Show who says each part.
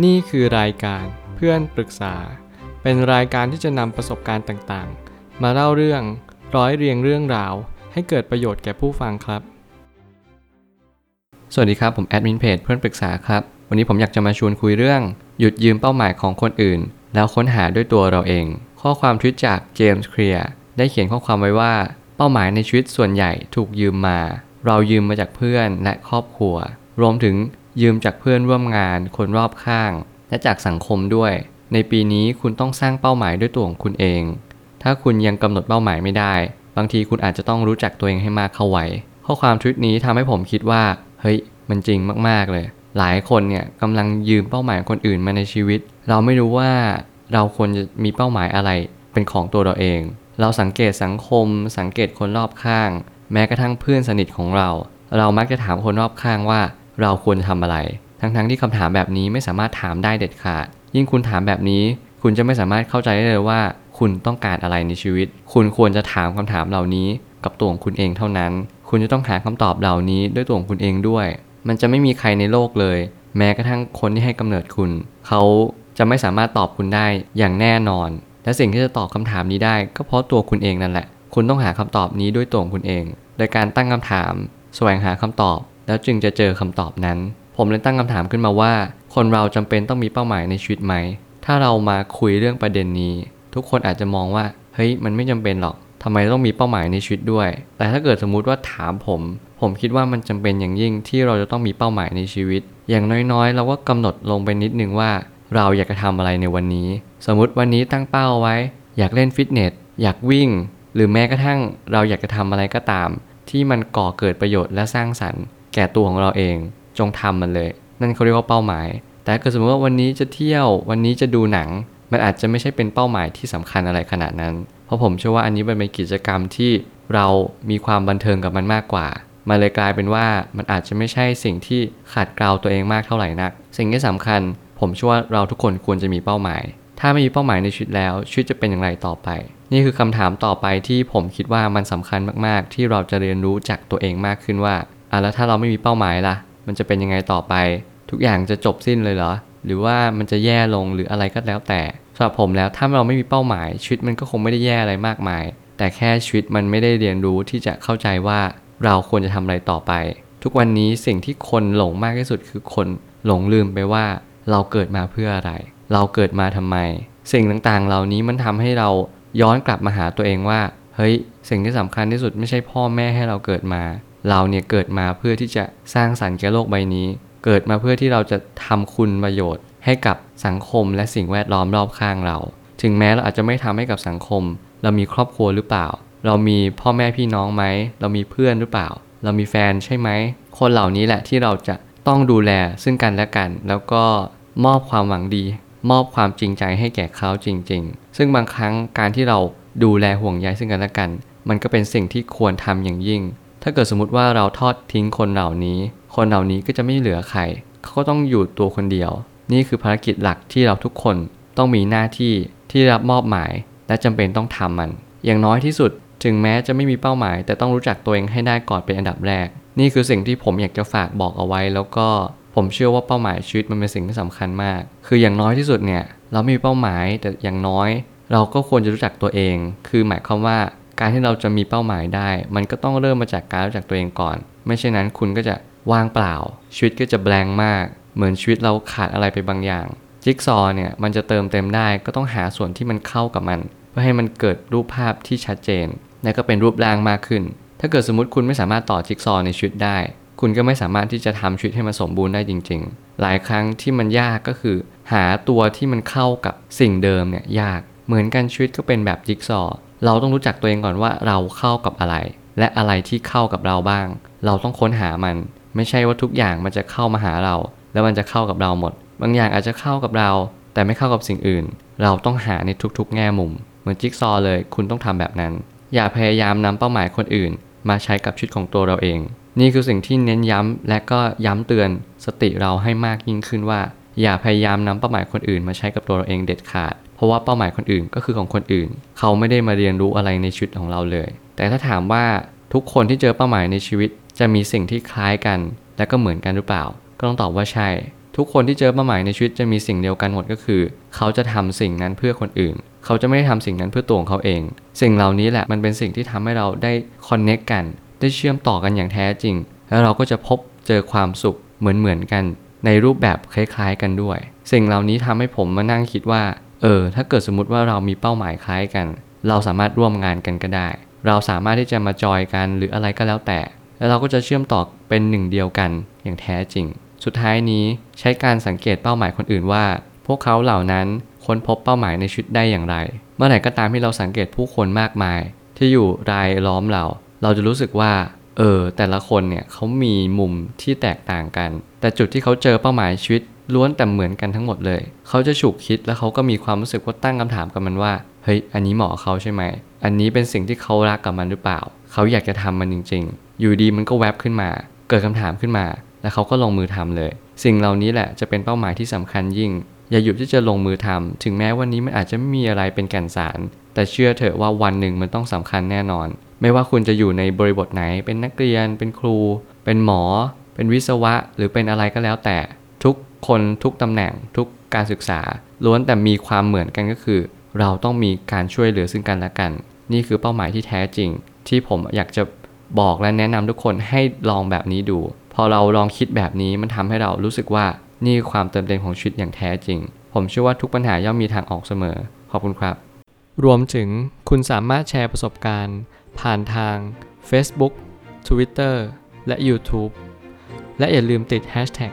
Speaker 1: นี่คือรายการเพื่อนปรึกษา เป็นรายการที่จะนำประสบการณ์ต่างๆ มาเล่าเรื่องร้อยเรียงเรื่องราว ให้เกิดประโยชน์แก่ผู้ฟังครับ สวัสดีครับ ผมแอดมินเพจเพื่อนปรึกษาครับ วันนี้ผมอยากจะมาชวนคุยเรื่อง หยุดยืมเป้าหมายของคนอื่น แล้วค้นหาด้วยตัวเราเอง ข้อความทวิตจากเจมส์เคลียร์ได้เขียนข้อความไว้ว่า เป้าหมายในชีวิตส่วนใหญ่ถูกยืมมา เรายืมมาจากเพื่อนและครอบครัว รวมถึง ยืมจากเพื่อนร่วมงานคนรอบข้าง และจากสังคมด้วย ในปีนี้คุณต้องสร้างเป้าหมายด้วยตัวของคุณเอง ถ้าคุณยังกำหนดเป้าหมายไม่ได้ บางทีคุณอาจจะต้องรู้จักตัวเองให้มากเข้าไว้ ข้อความทวิตนี้ทำให้ผมคิดว่า เฮ้ย มันจริงมากๆเลย หลายคนเนี่ยกำลังยืมเป้าหมายคนอื่นมาในชีวิต เราไม่รู้ว่าเราควรจะมีเป้าหมายอะไรเป็นของตัวเราเอง เราสังเกตสังคม สังเกตคนรอบข้าง แม้กระทั่งเพื่อนสนิทของเรา เรามักจะถามคนรอบข้างว่า เราควรจะทำอะไร ทั้งๆที่คำถามแบบนี้ไม่สามารถถามได้เด็ดขาด ยิ่งคุณถามแบบนี้ คุณจะไม่สามารถเข้าใจได้เลยว่า คุณต้องการอะไรในชีวิต คุณควรจะถามคำถามเหล่านี้ กับตัวของคุณเองเท่านั้น คุณจะต้องหาคำตอบเหล่านี้ด้วยตัวของคุณเองด้วย มันจะไม่มีใครในโลกเลย แม้กระทั่งคนที่ให้กำเนิดคุณ เขาจะไม่สามารถตอบคุณได้อย่างแน่นอน และสิ่งที่จะตอบคำถามนี้ได้ ก็เพราะตัวคุณเองนั่นแหละ คุณต้องหาคำตอบนี้ด้วยตัวของคุณเอง โดยการตั้งคำถาม แสวงหาคำตอบ แล้วจึงจะเจอคำตอบนั้น ผมเลยตั้งคำถามขึ้นมาว่า คนเราจำเป็นต้องมีเป้าหมายในชีวิตไหม ถ้าเรามาคุยเรื่องประเด็นนี้ ทุกคนอาจจะมองว่า เฮ้ย มันไม่จำเป็นหรอกทำไมต้องมีเป้าหมายในชีวิตด้วย แต่ถ้าเกิดสมมุติว่าถามผม ผมคิดว่ามันจำเป็นอย่างยิ่งที่เราจะต้องมีเป้าหมายในชีวิต อย่างน้อยๆ เราก็กำหนดลงไปนิดนึงว่า เราอยากจะทำอะไรในวันนี้ สมมติวันนี้ตั้งเป้าไว้ อยากเล่นฟิตเนส อยากวิ่ง หรือแม้กระทั่งเราอยากจะทำอะไรก็ตาม ที่มันก่อเกิดประโยชน์และสร้างสรรค์ แก่ตัวของเราเอง จงทำมันเลย นั่นเขาเรียกว่าเป้าหมาย แต่เกิดสมมติว่าวันนี้จะเที่ยววันนี้จะดูหนัง มันอาจจะไม่ใช่เป็นเป้าหมายที่สำคัญอะไรขนาดนั้น เพราะผมเชื่อว่าอันนี้มันเป็นกิจกรรมที่เรามีความบันเทิงกับมันมากกว่ามันเลยกลายเป็นว่ามันอาจจะไม่ใช่สิ่งที่ขัดเกลาตัวเองมากเท่าไหร่นัก สิ่งที่สำคัญ ผมเชื่อว่าเราทุกคนควรจะมีเป้าหมาย ถ้าไม่มีเป้าหมายในชีวิตแล้วชีวิตจะเป็นอย่างไรต่อไป นี่คือคำถามต่อไปที่ผมคิดว่ามันสำคัญมากๆ ที่เราจะเรียนรู้จากตัวเองมากขึ้นว่า อะแล้วถ้าเราไม่มีเป้าหมายล่ะ มันจะเป็นยังไงต่อไป ทุกอย่างจะจบสิ้นเลยเหรอ หรือว่ามันจะแย่ลงหรืออะไรก็แล้วแต่สำหรับผมแล้วถ้าเราไม่มีเป้าหมาย ชีวิตมันก็คงไม่ได้แย่อะไรมากมาย แต่แค่ชีวิตมันไม่ได้เรียนรู้ที่จะเข้าใจว่าเราควรจะทำอะไรต่อไป ทุกวันนี้สิ่งที่คนหลงมากที่สุดคือคนหลงลืมไปว่า เราเกิดมาเพื่ออะไร เราเกิดมาทำไม สิ่งต่างๆ เหล่านี้มันทำให้เราย้อนกลับมาหาตัวเองว่า เฮ้ย สิ่งที่สำคัญที่สุดไม่ใช่พ่อแม่ให้เราเกิดมา เราเนี่ยเกิดมาเพื่อที่จะสร้างสรรค์แก่โลกใบนี้ เกิดมาเพื่อที่เราจะทำคุณประโยชน์ ให้กับสังคมและสิ่งแวดล้อมรอบข้างเรา ถึงแม้เราอาจจะไม่ทำให้กับสังคม เรามีครอบครัวหรือเปล่า เรามีพ่อแม่พี่น้องไหม เรามีเพื่อนหรือเปล่า เรามีแฟนใช่ไหม คนเหล่านี้แหละที่เราจะต้องดูแลซึ่งกันและกัน แล้วก็มอบความหวังดี มอบความจริงใจให้แก่เขาจริง ๆ ซึ่งบางครั้งการที่เราดูแลห่วงใยซึ่งกันและกัน มันก็เป็นสิ่งที่ควรทำอย่างยิ่ง ถ้าเกิดสมมติว่าเราทอดทิ้งคนเหล่านี้ คนเหล่านี้ก็จะไม่เหลือใคร เขาก็ต้องอยู่ตัวคนเดียว นี่คือภารกิจหลักที่เราทุกคนต้องมีหน้าที่ที่รับมอบหมาย และจำเป็นต้องทำมัน อย่างน้อยที่สุด ถึงแม้จะไม่มีเป้าหมาย แต่ต้องรู้จักตัวเองให้ได้ก่อนเป็นอันดับแรก นี่คือสิ่งที่ผมอยากจะฝากบอกเอาไว้ แล้วก็ผมเชื่อว่าเป้าหมายชีวิตมันเป็นสิ่งที่สำคัญมาก คืออย่างน้อยที่สุดเนี่ยเราไม่มีเป้าหมายแต่อย่างน้อย เราก็ควรจะรู้จักตัวเอง คือหมายความว่า การที่เราจะมีเป้าหมายได้ มันก็ต้องเริ่มมาจากการรู้จักตัวเองก่อน ไม่เช่นนั้นคุณก็จะว่างเปล่า ชีวิตก็จะแบงมาก เหมือนชีวิตเราขาดอะไรไปบางอย่าง จิ๊กซอเนี่ยมันจะเติมเต็มได้ก็ต้องหาส่วนที่มันเข้ากับมัน เพื่อให้มันเกิดรูปภาพที่ชัดเจน และก็เป็นรูปร่างมากขึ้น ถ้าเกิดสมมติคุณไม่สามารถต่อจิ๊กซอในชีวิตได้ คุณก็ไม่สามารถที่จะทำชีวิตให้มันสมบูรณ์ได้จริง ๆ หลายครั้งที่มันยากก็คือ หาตัวที่มันเข้ากับสิ่งเดิมเนี่ยยาก เหมือนกันชีวิตก็เป็นแบบจิ๊กซอ เราต้องรู้จักตัวเองก่อนว่าเราเข้ากับอะไร และอะไรที่เข้ากับเราบ้าง เราต้องค้นหามัน ไม่ใช่ว่าทุกอย่างมันจะเข้ามาหาเรา แล้วมันจะเข้ากับเราหมด บางอย่างอาจจะเข้ากับเรา แต่ไม่เข้ากับสิ่งอื่น เราต้องหาในทุกๆ แง่มุม เหมือนจิ๊กซอเลย คุณต้องทำแบบนั้น อย่าพยายามนำเป้าหมายคนอื่น มาใช้กับชีวิตของตัวเราเอง นี่คือสิ่งที่เน้นย้ำและก็ย้ำเตือนสติเราให้มากยิ่งขึ้นว่า อย่าพยายามนำเป้าหมายคนอื่นมาใช้กับตัวเราเองเด็ดขาด ราะว่าเป้าหมายคนอื่นก็คือของคนอื่น เขาไม่ได้มาเรียนรู้อะไรในชีวิตของเราเลย แต่ถ้าถามว่าทุกคนที่เจอเป้าหมายในชีวิต จะมีสิ่งที่คล้ายกัน และก็เหมือนกันหรือเปล่า ก็ต้องตอบว่าใช่ ทุกคนที่เจอเป้าหมายในชีวิตจะมีสิ่งเดียวกันหมดก็คือ เขาจะทำสิ่งนั้นเพื่อคนอื่น เขาจะไม่ได้ทำสิ่งนั้นเพื่อตัวของเขาเอง สิ่งเหล่านี้แหละมันเป็นสิ่งที่ทำให้เราได้คอนเน็กกัน ได้เชื่อมต่อกันอย่างแท้จริง แล้วเราก็จะพบเจอความสุขเหมือนๆกัน ในรูปแบบคล้ายๆ กันด้วย สิ่งเหล่านี้ทำให้ผมมานั่งคิดว่า เออถ้าเกิดสมมติว่าเรามีเป้าหมายคล้ายกัน เราสามารถร่วมงานกันก็ได้ เราสามารถที่จะมาจอยกันหรืออะไรก็แล้วแต่ แล้วเราก็จะเชื่อมต่อเป็นหนึ่งเดียวกันอย่างแท้จริง สุดท้ายนี้ใช้การสังเกตเป้าหมายคนอื่นว่า พวกเขาเหล่านั้นค้นพบเป้าหมายในชีวิตได้อย่างไร เมื่อไหร่ก็ตามที่เราสังเกตผู้คนมากมาย ที่อยู่รายล้อมเรา เราจะรู้สึกว่าเออแต่ละคนเนี่ยเขามีมุมที่แตกต่างกัน แต่จุดที่เขาเจอเป้าหมายชีวิต ล้วนแต่เหมือนกันทั้งหมดเลย เขาจะฉุกคิดแล้วเขาก็มีความรู้สึกว่าตั้งคำถามกับมันว่า เฮ้ย อันนี้เหมาะเขาใช่ไหม อันนี้เป็นสิ่งที่เขารักกับมันหรือเปล่า เขาอยากจะทำมันจริง ๆ อยู่ดีมันก็แวบขึ้นมา เกิดคำถามขึ้นมา แล้วเขาก็ลงมือทำเลย สิ่งเหล่านี้แหละจะเป็นเป้าหมายที่สำคัญยิ่ง อย่าหยุดที่จะลงมือทำถึงแม้วันนี้มันอาจจะไม่มีอะไรเป็นแก่นสาร แต่เชื่อเถอะว่าวันหนึ่งมันต้องสำคัญแน่นอน ไม่ว่าคุณจะอยู่ในบริบทไหน เป็นนักเรียน เป็นครู เป็นหมอ เป็นวิศวะ หรือเป็นอะไรก็แล้วแต่ ทุกคนทุกตำแหน่งทุกการศึกษา ล้วนแต่มีความเหมือนกันก็คือ เราต้องมีการช่วยเหลือซึ่งกันและกัน นี่คือเป้าหมายที่แท้จริง ที่ผมอยากจะบอกและแนะนำทุกคนให้ลองแบบนี้ดู พอเราลองคิดแบบนี้มันทำให้เรารู้สึกว่านี่คือความเติมเต็มของชีวิตอย่างแท้จริง ผมเชื่อว่าทุกปัญหาย่อมมีทางออกเสมอ ขอบคุณครับ รวมถึงคุณสามารถแชร์ประสบการณ์ ผ่านทาง Facebook Twitter และ YouTube และอย่าลืมติด Hashtag